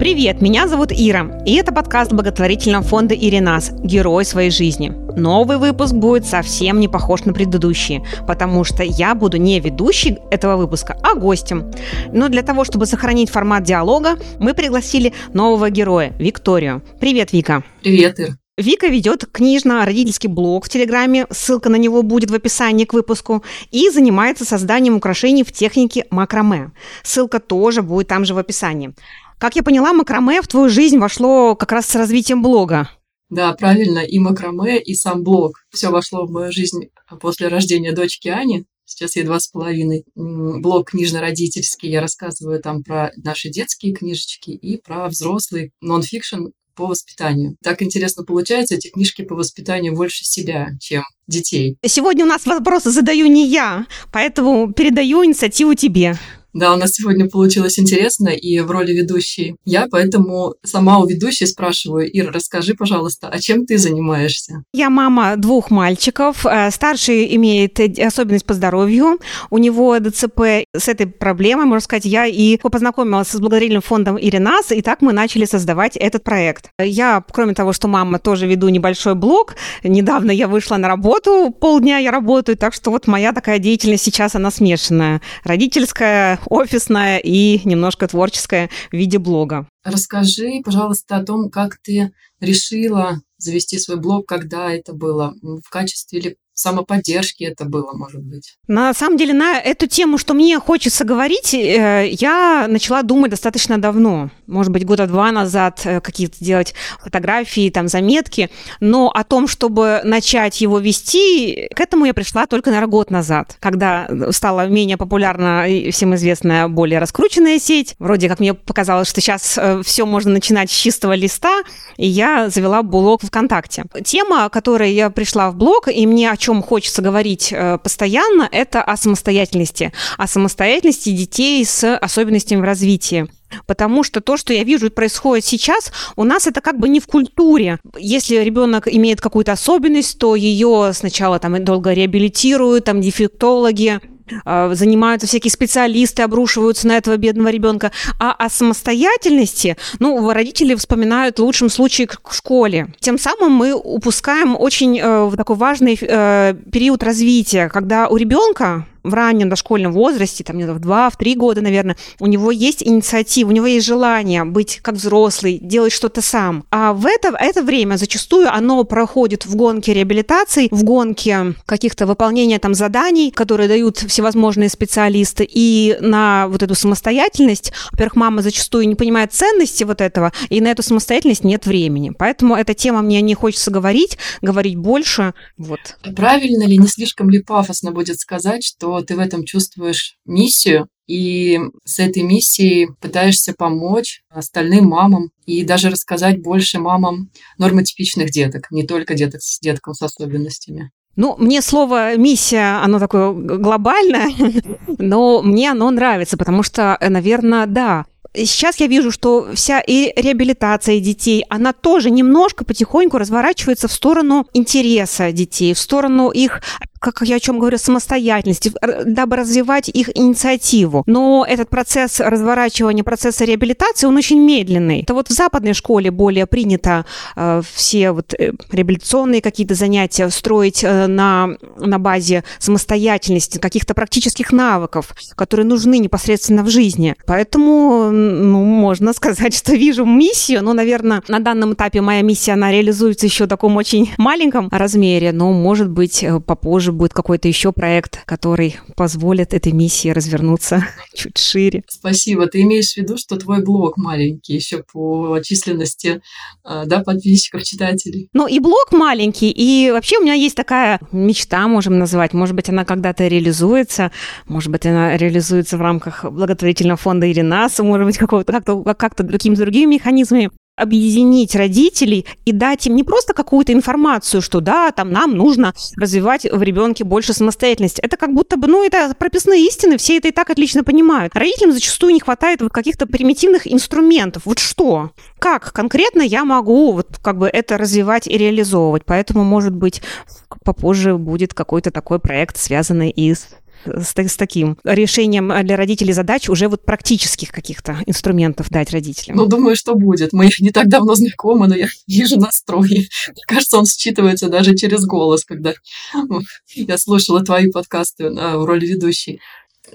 Привет, меня зовут Ира, и это подкаст благотворительного фонда «Иринас. Герой своей жизни». Новый выпуск будет совсем не похож на предыдущие, потому что я буду не ведущей этого выпуска, а гостем. Но для того, чтобы сохранить формат диалога, мы пригласили нового героя, Викторию. Привет, Вика. Привет, Ир. Вика ведет книжно-родительский блог в Телеграме, ссылка на него будет в описании к выпуску, и занимается созданием украшений в технике макраме. Ссылка тоже будет там же в описании. Как я поняла, макраме в твою жизнь вошло как раз с развитием блога. Да, правильно, и макраме, и сам блог. Все вошло в мою жизнь после рождения дочки Ани. Сейчас ей два с половиной. Блог книжно-родительский. Я рассказываю там про наши детские книжечки и про взрослый нон-фикшн по воспитанию. Так интересно получается, эти книжки по воспитанию больше себя, чем детей. Сегодня у нас вопросы задаю не я, поэтому передаю инициативу тебе. Да, у нас сегодня получилось интересно и в роли ведущей я, поэтому сама у ведущей спрашиваю, Ира, расскажи, пожалуйста, а чем ты занимаешься? Я мама двух мальчиков. Э, старший имеет особенность по здоровью. У него ДЦП с этой проблемой, можно сказать, я и познакомилась с благотворительным фондом Иринас, и так мы начали создавать этот проект. Я, кроме того, что мама, тоже веду небольшой блог. Недавно я вышла на работу, полдня я работаю, так что вот моя такая деятельность сейчас, она смешанная. Родительская, офисная и немножко творческая в виде блога. Расскажи, пожалуйста, о том, как ты решила завести свой блог, когда это было, в качестве или самоподдержки это было, может быть? На самом деле, на эту тему, что мне хочется говорить, э, я начала думать достаточно давно. Может быть, года два назад э, какие-то делать фотографии, там, заметки. Но о том, чтобы начать его вести, к этому я пришла только, наверное, год назад, когда стала менее популярна и всем известная, более раскрученная сеть. Вроде как мне показалось, что сейчас э, все можно начинать с чистого листа, и я завела блог ВКонтакте. Тема, которой я пришла в блог, и мне о чем чем хочется говорить э, постоянно, это о самостоятельности, о самостоятельности детей с особенностями в развитии. Потому что то, что я вижу происходит сейчас, у нас это как бы не в культуре. Если ребенок имеет какую-то особенность, то ее сначала там долго реабилитируют, там дефектологи, занимаются всякие специалисты, обрушиваются на этого бедного ребенка. А о самостоятельности, ну, родители вспоминают в лучшем случае к школе. Тем самым мы упускаем очень э, такой важный э, период развития, когда у ребенка в раннем дошкольном возрасте, там, в 2 в 3 года, наверное, у него есть инициатива, у него есть желание быть как взрослый, делать что-то сам. А в это, это время зачастую оно проходит в гонке реабилитации, в гонке каких-то выполнения там заданий, которые дают всевозможные специалисты, и на вот эту самостоятельность, во-первых, мама зачастую не понимает ценности вот этого, и на эту самостоятельность нет времени. Поэтому эта тема мне не хочется говорить, говорить больше. Вот. Правильно ли, не слишком ли пафосно будет сказать, что ты в этом чувствуешь миссию, и с этой миссией пытаешься помочь остальным мамам и даже рассказать больше мамам нормотипичных деток, не только деток с деткам с особенностями. Ну, мне слово «миссия», оно такое глобальное, но мне оно нравится, потому что, наверное, да, Сейчас я вижу, что вся и реабилитация детей, она тоже немножко потихоньку разворачивается в сторону интереса детей, в сторону их как я о чем говорю, самостоятельности, дабы развивать их инициативу. Но этот процесс разворачивания, процесса реабилитации, он очень медленный. Это вот в западной школе более принято э, все вот э, реабилитационные какие-то занятия строить э, на, на базе самостоятельности, каких-то практических навыков, которые нужны непосредственно в жизни. Поэтому, ну, можно сказать, что вижу миссию, но, наверное, на данном этапе моя миссия, она реализуется еще в таком очень маленьком размере, но, может быть, э, попозже может будет какой-то еще проект, который позволит этой миссии развернуться чуть шире. Спасибо. Ты имеешь в виду, что твой блог маленький еще по численности а, да, подписчиков, читателей? Ну, и блог маленький, и вообще у меня есть такая мечта, можем назвать. Может быть, она когда-то реализуется, может быть, она реализуется в рамках благотворительного фонда Иринаса, может быть, какого-то как-то как-то какими-то другими механизмами объединить родителей и дать им не просто какую-то информацию, что да, там нам нужно развивать в ребенке больше самостоятельности. Это как будто бы, ну, это прописные истины, все это и так отлично понимают. Родителям зачастую не хватает вот каких-то примитивных инструментов. Вот что? Как конкретно я могу вот как бы это развивать и реализовывать? Поэтому, может быть, попозже будет какой-то такой проект, связанный и с с, с таким решением для родителей задач уже вот практических каких-то инструментов дать родителям? Ну, думаю, что будет. Мы не так давно знакомы, но я вижу настрой. Мне кажется, он считывается даже через голос, когда я слушала твои подкасты в роли ведущей.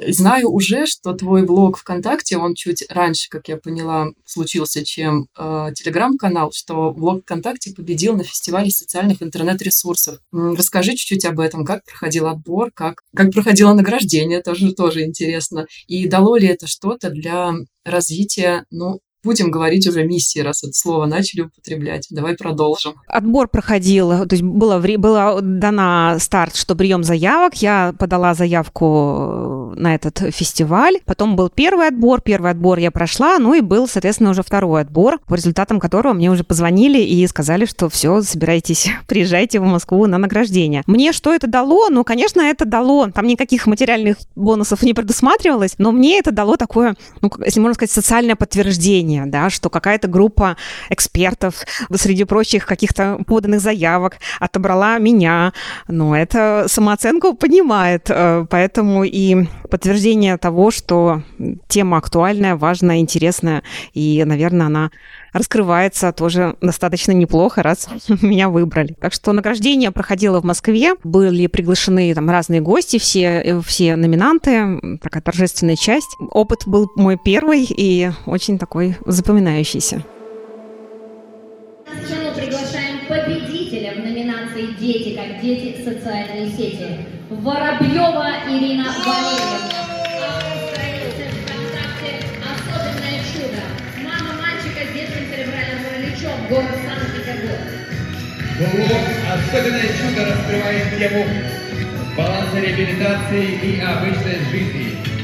Знаю уже, что твой блог ВКонтакте, он чуть раньше, как я поняла, случился, чем э, Телеграм-канал, что блог ВКонтакте победил на фестивале социальных интернет-ресурсов. Расскажи чуть-чуть об этом, как проходил отбор, как, как проходило награждение, тоже, тоже интересно. И дало ли это что-то для развития, ну, будем говорить уже миссии, раз это слово начали употреблять. Давай продолжим. Отбор проходил, то есть было, было дана старт, что прием заявок. Я подала заявку на этот фестиваль. Потом был первый отбор. Первый отбор я прошла, ну и был, соответственно, уже второй отбор, по результатам которого мне уже позвонили и сказали, что все, собирайтесь, приезжайте в Москву на награждение. Мне что это дало? Ну, конечно, это дало. Там никаких материальных бонусов не предусматривалось, но мне это дало такое, ну, если можно сказать, социальное подтверждение да, что какая-то группа экспертов среди прочих каких-то поданных заявок отобрала меня, но это самооценку поднимает, э, поэтому и подтверждение того, что тема актуальная, важная, интересная, и, наверное, она раскрывается тоже достаточно неплохо, раз меня выбрали. Так что награждение проходило в Москве, были приглашены там разные гости, все, все номинанты, такая торжественная часть. Опыт был мой первый и очень такой запоминающийся. «Дети как дети. Социальные сети» Воробьева Ирина Валерьевна. город Санкт-Петербург. Блог «Особенное чудо» раскрывает тему баланса реабилитации и обычной жизни.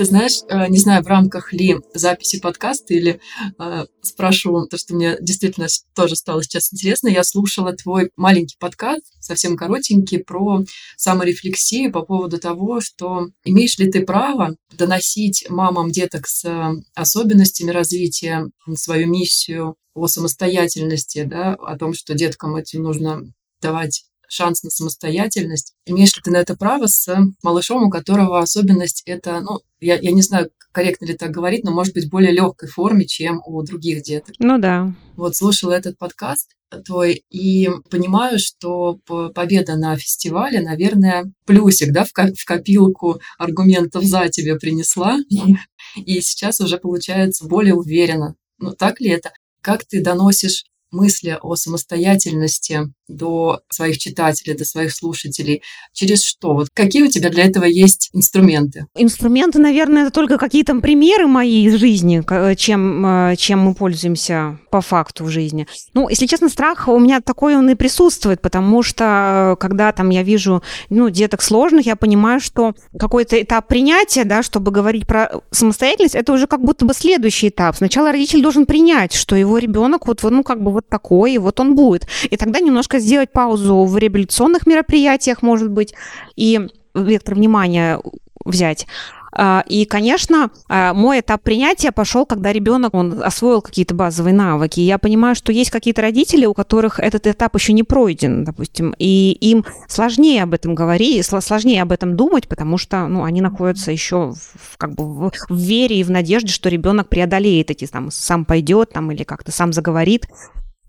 Ты знаешь, э, не знаю, в рамках ли записи подкаста или э, спрошу, то, что мне действительно тоже стало сейчас интересно, я слушала твой маленький подкаст, совсем коротенький, про саморефлексию по поводу того, что имеешь ли ты право доносить мамам деток с особенностями развития свою миссию о самостоятельности, да, о том, что деткам этим нужно давать шанс на самостоятельность. Имеешь ли ты на это право с малышом, у которого особенность это, ну, я, я не знаю, корректно ли так говорить, но может быть более легкой форме, чем у других деток. Ну да. Вот слушала этот подкаст твой и понимаю, что победа на фестивале, наверное, плюсик, да, в, в копилку аргументов за тебе принесла. И сейчас уже получается более уверенно. Ну, так ли это? Как ты доносишь мысли о самостоятельности до своих читателей, до своих слушателей? Через что? Вот какие у тебя для этого есть инструменты? Инструменты, наверное, это только какие-то примеры моей из жизни, чем, э, чем мы пользуемся по факту в жизни. Ну, если честно, страх у меня такой он и присутствует, потому что э, когда там я вижу, ну, деток сложных, я понимаю, что какой-то этап принятия, да, чтобы говорить про самостоятельность, это уже как будто бы следующий этап. Сначала родитель должен принять, что его ребенок вот, ну, как бы вот такой, и вот он будет. И тогда немножко сделать паузу в реабилитационных мероприятиях, может быть, и вектор внимания взять. А, и, конечно, а, мой этап принятия пошел, когда ребенок он освоил какие-то базовые навыки. я понимаю, что есть какие-то родители, у которых этот этап еще не пройден, допустим, и им сложнее об этом говорить, сложнее об этом думать, потому что ну, они находятся еще в, как бы в, вере и в надежде, что ребенок преодолеет эти, там, сам пойдет там, или как-то сам заговорит.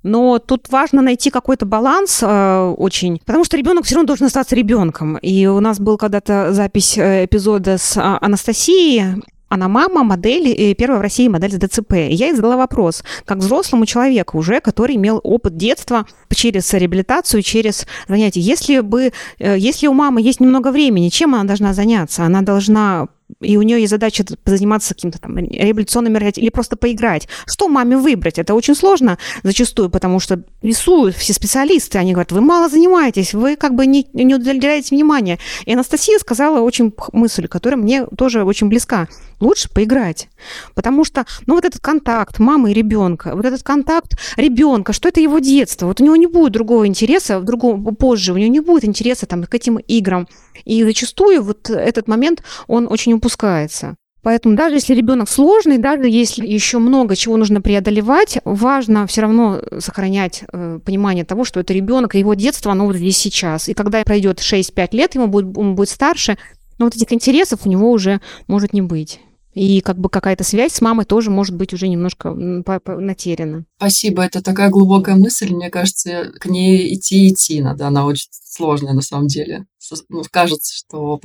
Но тут важно найти какой-то баланс э, очень, потому что ребенок все равно должен остаться ребенком. И у нас был когда-то запись э, эпизода с а, Анастасией, она мама, модель, и первая в России модель с ДЦП. И я ей задала вопрос, как взрослому человеку уже, который имел опыт детства через реабилитацию, через занятия. Если бы, э, если у мамы есть немного времени, чем она должна заняться? Она должна и у нее есть задача заниматься каким-то там реабилитационным мероприятием или просто поиграть. Что маме выбрать? Это очень сложно зачастую, потому что рисуют все специалисты, они говорят, вы мало занимаетесь, вы как бы не, не уделяете внимания. И Анастасия сказала очень мысль, которая мне тоже очень близка. Лучше поиграть. Потому что, ну, вот этот контакт мамы и ребенка, вот этот контакт ребенка, что это его детство, вот у него не будет другого интереса, в другом, позже у него не будет интереса там, к этим играм. И зачастую вот этот момент, он очень упускается. Поэтому даже если ребенок сложный, даже если еще много чего нужно преодолевать, важно все равно сохранять э, понимание того, что это ребенок, и его детство, оно вот здесь сейчас. И когда пройдет 6-5 лет, ему будет, он будет старше, но вот этих интересов у него уже может не быть. И как бы какая-то связь с мамой тоже может быть уже немножко натеряна. Спасибо, это такая глубокая мысль, мне кажется, к ней идти идти надо, она очень сложная на самом деле. Ну, кажется, что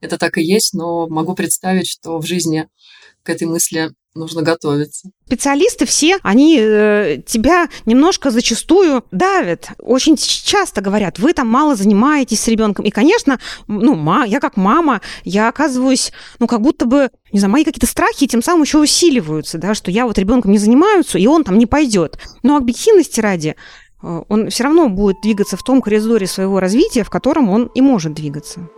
это так и есть, но могу представить, что в жизни к этой мысли нужно готовиться. Специалисты все, они э, тебя немножко зачастую давят. Очень часто говорят, вы там мало занимаетесь с ребенком. И, конечно, ну, ма, я как мама, я оказываюсь, ну, как будто бы, не знаю, мои какие-то страхи тем самым еще усиливаются, да, что я вот ребенком не занимаюсь, и он там не пойдет. Но объективности ради, он все равно будет двигаться в том коридоре своего развития, в котором он и может двигаться.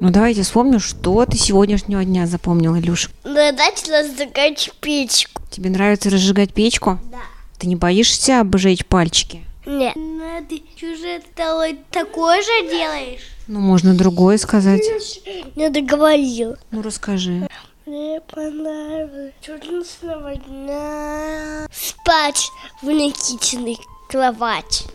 Ну давайте вспомним, что ты сегодняшнего дня запомнил, Илюш. Надо разжигать печку. Тебе нравится разжигать печку? Да. Ты не боишься обжечь пальчики? Нет. Ну ты чужое такое же делаешь? Ну, можно другое сказать. Не договорил. Ну, расскажи. Мне понравилось чудесного дня спать в Никитиной кровати.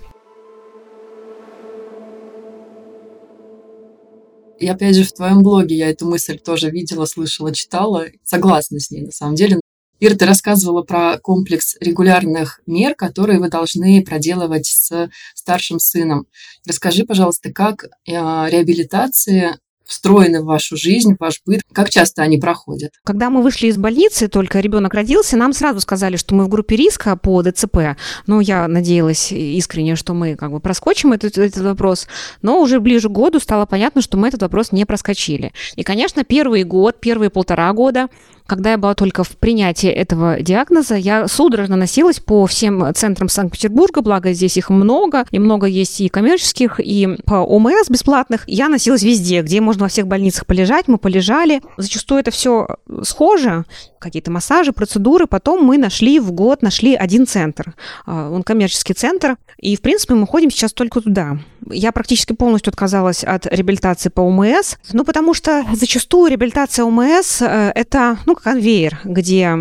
И опять же, в твоем блоге я эту мысль тоже видела, слышала, читала. Согласна с ней, на самом деле. Ира, ты рассказывала про комплекс регулярных мер, которые вы должны проделывать с старшим сыном. Расскажи, пожалуйста, как э, реабилитация встроены в вашу жизнь, в ваш быт? Как часто они проходят? Когда мы вышли из больницы, только ребенок родился, нам сразу сказали, что мы в группе риска по ДЦП. Ну, я надеялась искренне, что мы как бы проскочим этот, этот вопрос. Но уже ближе к году стало понятно, что мы этот вопрос не проскочили. И, конечно, первый год, первые полтора года когда я была только в принятии этого диагноза, я судорожно носилась по всем центрам Санкт-Петербурга, благо здесь их много, и много есть и коммерческих, и по ОМС бесплатных. Я носилась везде, где можно во всех больницах полежать, мы полежали. Зачастую это все схоже, какие-то массажи, процедуры. Потом мы нашли в год, нашли один центр. А, он коммерческий центр, и, в принципе, мы ходим сейчас только туда. Я практически полностью отказалась от реабилитации по ОМС, ну, потому что зачастую реабилитация ОМС э, – это, ну, конвейер, где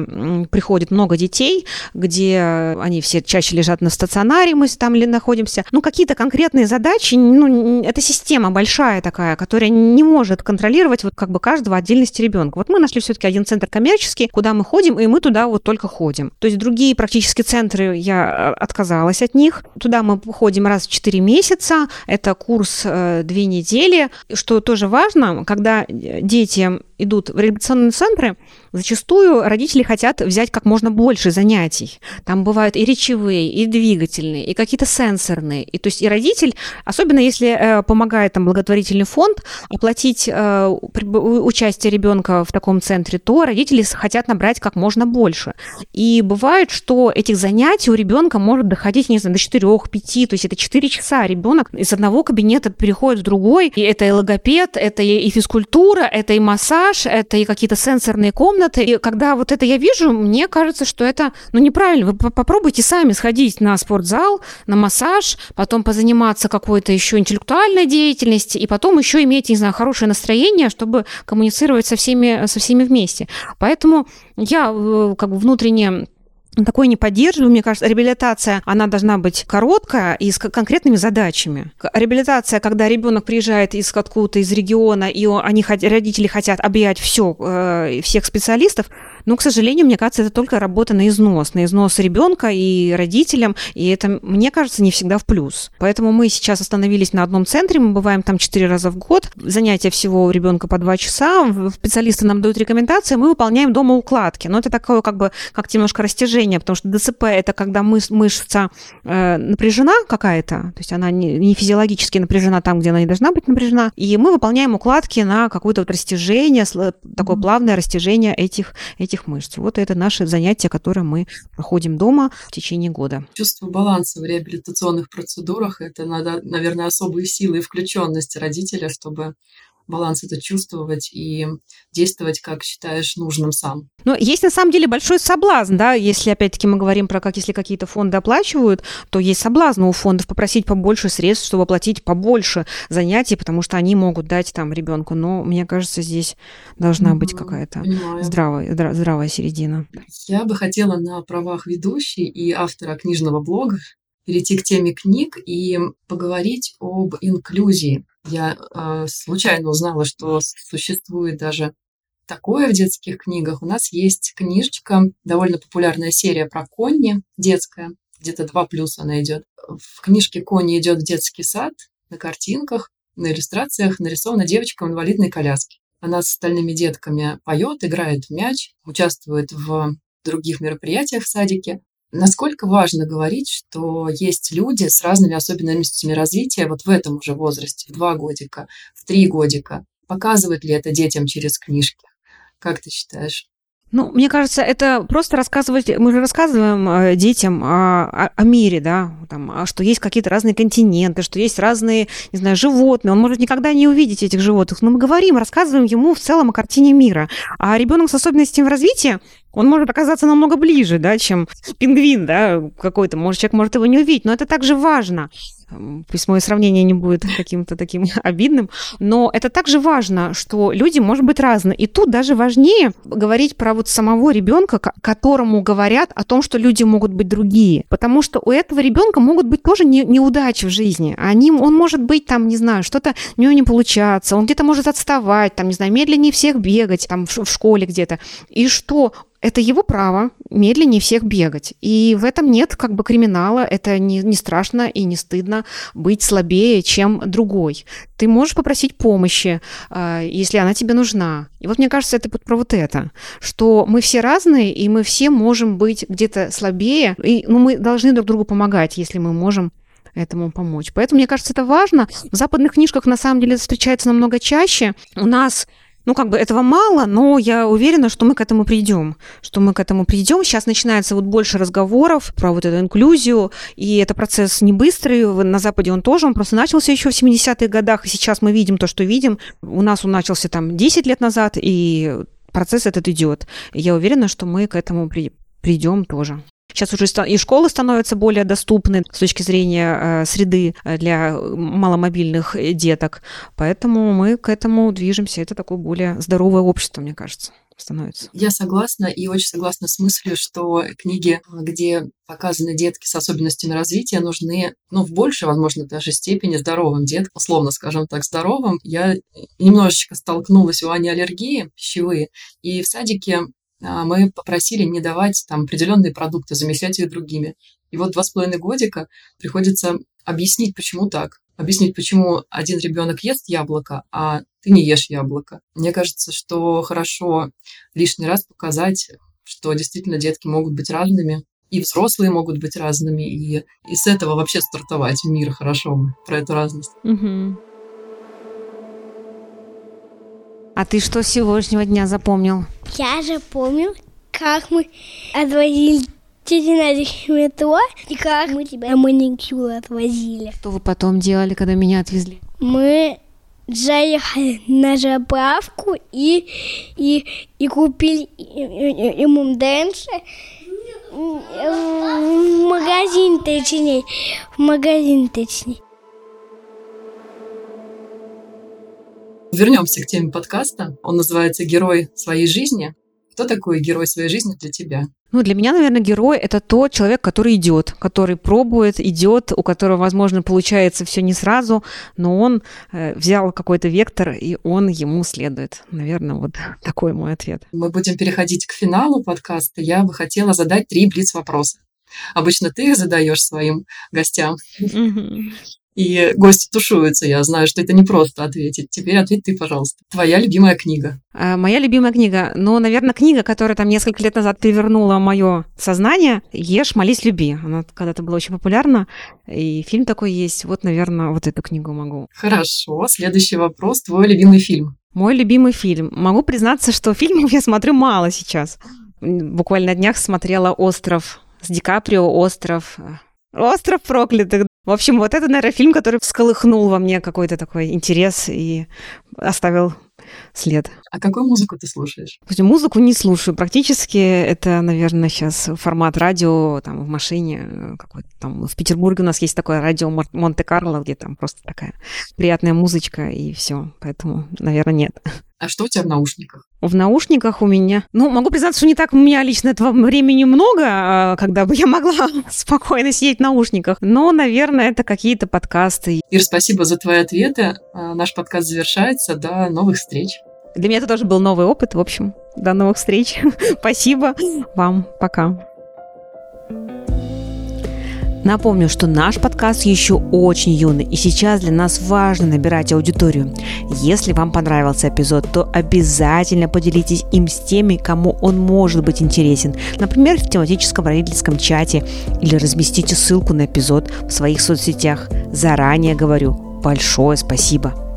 приходит много детей, где они все чаще лежат на стационаре, мы там находимся. Ну, какие-то конкретные задачи, ну, это система большая такая, которая не может контролировать вот как бы каждого отдельности ребенка. Вот мы нашли все-таки один центр коммерческий, куда мы ходим, и мы туда вот только ходим. То есть другие практически центры я э, отказалась от них. Туда мы ходим раз в 4 месяца, это курс э, две недели. Что тоже важно, когда дети идут в реабилитационные центры, зачастую родители хотят взять как можно больше занятий. Там бывают и речевые, и двигательные, и какие-то сенсорные. И то есть и родитель, особенно если э, помогает там благотворительный фонд оплатить э, участие ребенка в таком центре, то родители хотят набрать как можно больше. И бывает, что этих занятий у ребенка может доходить, не знаю, до 4-5, то есть это 4 часа ребенок из одного кабинета переходит в другой, и это и логопед, это и физкультура, это и массаж, это и какие-то сенсорные комнаты. И когда вот это я вижу, мне кажется, что это, ну, неправильно. Вы попробуйте сами сходить на спортзал, на массаж, потом позаниматься какой-то еще интеллектуальной деятельностью, и потом еще иметь, не знаю, хорошее настроение, чтобы коммуницировать со всеми, со всеми вместе. Поэтому я э, как бы внутренне такой не поддерживаю. Мне кажется, реабилитация, она должна быть короткая и с конкретными задачами. Реабилитация, когда ребенок приезжает из откуда-то из региона, и они, родители хотят объять все, э, всех специалистов, но, к сожалению, мне кажется, это только работа на износ, на износ ребенка и родителям, и это, мне кажется, не всегда в плюс. Поэтому мы сейчас остановились на одном центре, мы бываем там четыре раза в год, занятия всего у ребенка по два часа, специалисты нам дают рекомендации, мы выполняем дома укладки. Но это такое как бы как немножко растяжение, потому что ДЦП это когда мыс мышца э, напряжена какая-то, то есть она не, не физиологически напряжена там, где она не должна быть напряжена, и мы выполняем укладки на какое-то вот растяжение, такое плавное растяжение этих, этих этих мышц. Вот это наше занятие, которое мы проходим дома в течение года. Чувство баланса в реабилитационных процедурах – это надо, наверное, особые силы и включенность родителя, чтобы баланс это чувствовать и действовать, как считаешь нужным сам. Но есть на самом деле большой соблазн, да, если опять-таки мы говорим про как если какие-то фонды оплачивают, то есть соблазн у фондов попросить побольше средств, чтобы оплатить побольше занятий, потому что они могут дать там ребенку. Но мне кажется, здесь должна быть какая-то здравая, здравая середина. Я бы хотела на правах ведущей и автора книжного блога перейти к теме книг и поговорить об инклюзии. Я э, случайно узнала, что существует даже такое в детских книгах. У нас есть книжечка, довольно популярная серия про Конни, детская, где-то два плюса она идет. В книжке Конни идет в детский сад, на картинках, на иллюстрациях нарисована девочка в инвалидной коляске. Она с остальными детками поет, играет в мяч, участвует в других мероприятиях в садике. Насколько важно говорить, что есть люди с разными особенностями развития вот в этом уже возрасте, в два годика, в три годика. Показывают ли это детям через книжки? Как ты считаешь? Ну, мне кажется, это просто рассказывать, мы же рассказываем э, детям о, о, мире, да, там, а что есть какие-то разные континенты, что есть разные, не знаю, животные. Он может никогда не увидеть этих животных, но мы говорим, рассказываем ему в целом о картине мира. А ребенок с особенностями развития, он может оказаться намного ближе, да, чем пингвин, да, какой-то. Может, человек может его не увидеть, но это также важно. Пусть мое сравнение не будет каким-то таким обидным, но это также важно, что люди, может быть, разные. И тут даже важнее говорить про вот самого ребенка, которому говорят о том, что люди могут быть другие. Потому что у этого ребенка могут быть тоже не, неудачи в жизни. Они, он может быть там, не знаю, что-то у него не получаться, он где-то может отставать, там, не знаю, медленнее всех бегать, там, в школе где-то. И что? Это его право медленнее всех бегать. И в этом нет как бы криминала, это не, не страшно и не стыдно быть слабее, чем другой. Ты можешь попросить помощи, э, если она тебе нужна. И вот мне кажется, это про вот это, что мы все разные, и мы все можем быть где-то слабее, и ну, мы должны друг другу помогать, если мы можем этому помочь. Поэтому, мне кажется, это важно. В западных книжках, на самом деле, встречается намного чаще. У нас ну, как бы этого мало, но я уверена, что мы к этому придем, что мы к этому придем. Сейчас начинается вот больше разговоров про вот эту инклюзию, и это процесс не быстрый, на Западе он тоже, он просто начался еще в 70-х годах, и сейчас мы видим то, что видим. У нас он начался там 10 лет назад, и процесс этот идет. Я уверена, что мы к этому при придем тоже. Сейчас уже и школы становятся более доступны с точки зрения э, среды э, для маломобильных э, деток. Поэтому мы к этому движемся. Это такое более здоровое общество, мне кажется становится. Я согласна и очень согласна с мыслью, что книги, где показаны детки с особенностями развития, нужны, ну, в большей, возможно, даже степени здоровым деткам, условно скажем так, здоровым. Я немножечко столкнулась у Ани аллергии пищевые, и в садике мы попросили не давать там определенные продукты, замещать их другими. И вот два с половиной годика приходится объяснить, почему так. Объяснить, почему один ребенок ест яблоко, а ты не ешь яблоко. Мне кажется, что хорошо лишний раз показать, что действительно детки могут быть разными, и взрослые могут быть разными, и, и с этого вообще стартовать в мир хорошо про эту разность. Угу. А ты что с сегодняшнего дня запомнил? Я же помню, как мы отвозили в метро, и как мы тебя на маникюр отвозили. Что вы потом делали, когда меня отвезли? Мы заехали на заправку и, и, и купили ему дэнсы в магазин точнее, в магазин точнее. Вернемся к теме подкаста. Он называется «Герой своей жизни». Кто такой герой своей жизни для тебя? Ну, для меня, наверное, герой – это тот человек, который идет, который пробует, идет, у которого, возможно, получается все не сразу, но он э, взял какой-то вектор, и он ему следует. Наверное, вот такой мой ответ. Мы будем переходить к финалу подкаста. Я бы хотела задать три блиц-вопроса. Обычно ты их задаешь своим гостям. И гости тушуются. Я знаю, что это не просто ответить. Теперь ответь ты, пожалуйста. Твоя любимая книга. А, моя любимая книга. Ну, наверное, книга, которая там несколько лет назад перевернула мое сознание. Ешь, молись, люби. Она когда-то была очень популярна. И фильм такой есть. Вот, наверное, вот эту книгу могу. Хорошо. Следующий вопрос. Твой любимый фильм. Мой любимый фильм. Могу признаться, что фильмов я смотрю мало сейчас. Буквально на днях смотрела «Остров» с Ди Каприо, «Остров». «Остров проклятых», В общем, вот это, наверное, фильм, который всколыхнул во мне какой-то такой интерес и оставил след. А какую музыку ты слушаешь? Музыку не слушаю. Практически это, наверное, сейчас формат радио там в машине. э, Какой-то, там, в Петербурге у нас есть такое радио Монте-Карло, где там просто такая приятная музычка и все. Поэтому, наверное, нет. А что у тебя в наушниках? В наушниках у меня... Ну, могу признаться, что не так у меня лично этого времени много, а, когда бы я могла спокойно сидеть в наушниках. Но, наверное, это какие-то подкасты. Ир, спасибо за твои ответы. А, Наш подкаст завершается. До новых встреч. Для меня это тоже был новый опыт. В общем, до новых встреч. Спасибо вам. Пока. Напомню, что наш подкаст еще очень юный, и сейчас для нас важно набирать аудиторию. Если вам понравился эпизод, то обязательно поделитесь им с теми, кому он может быть интересен. Например, в тематическом родительском чате или разместите ссылку на эпизод в своих соцсетях. Заранее говорю большое спасибо.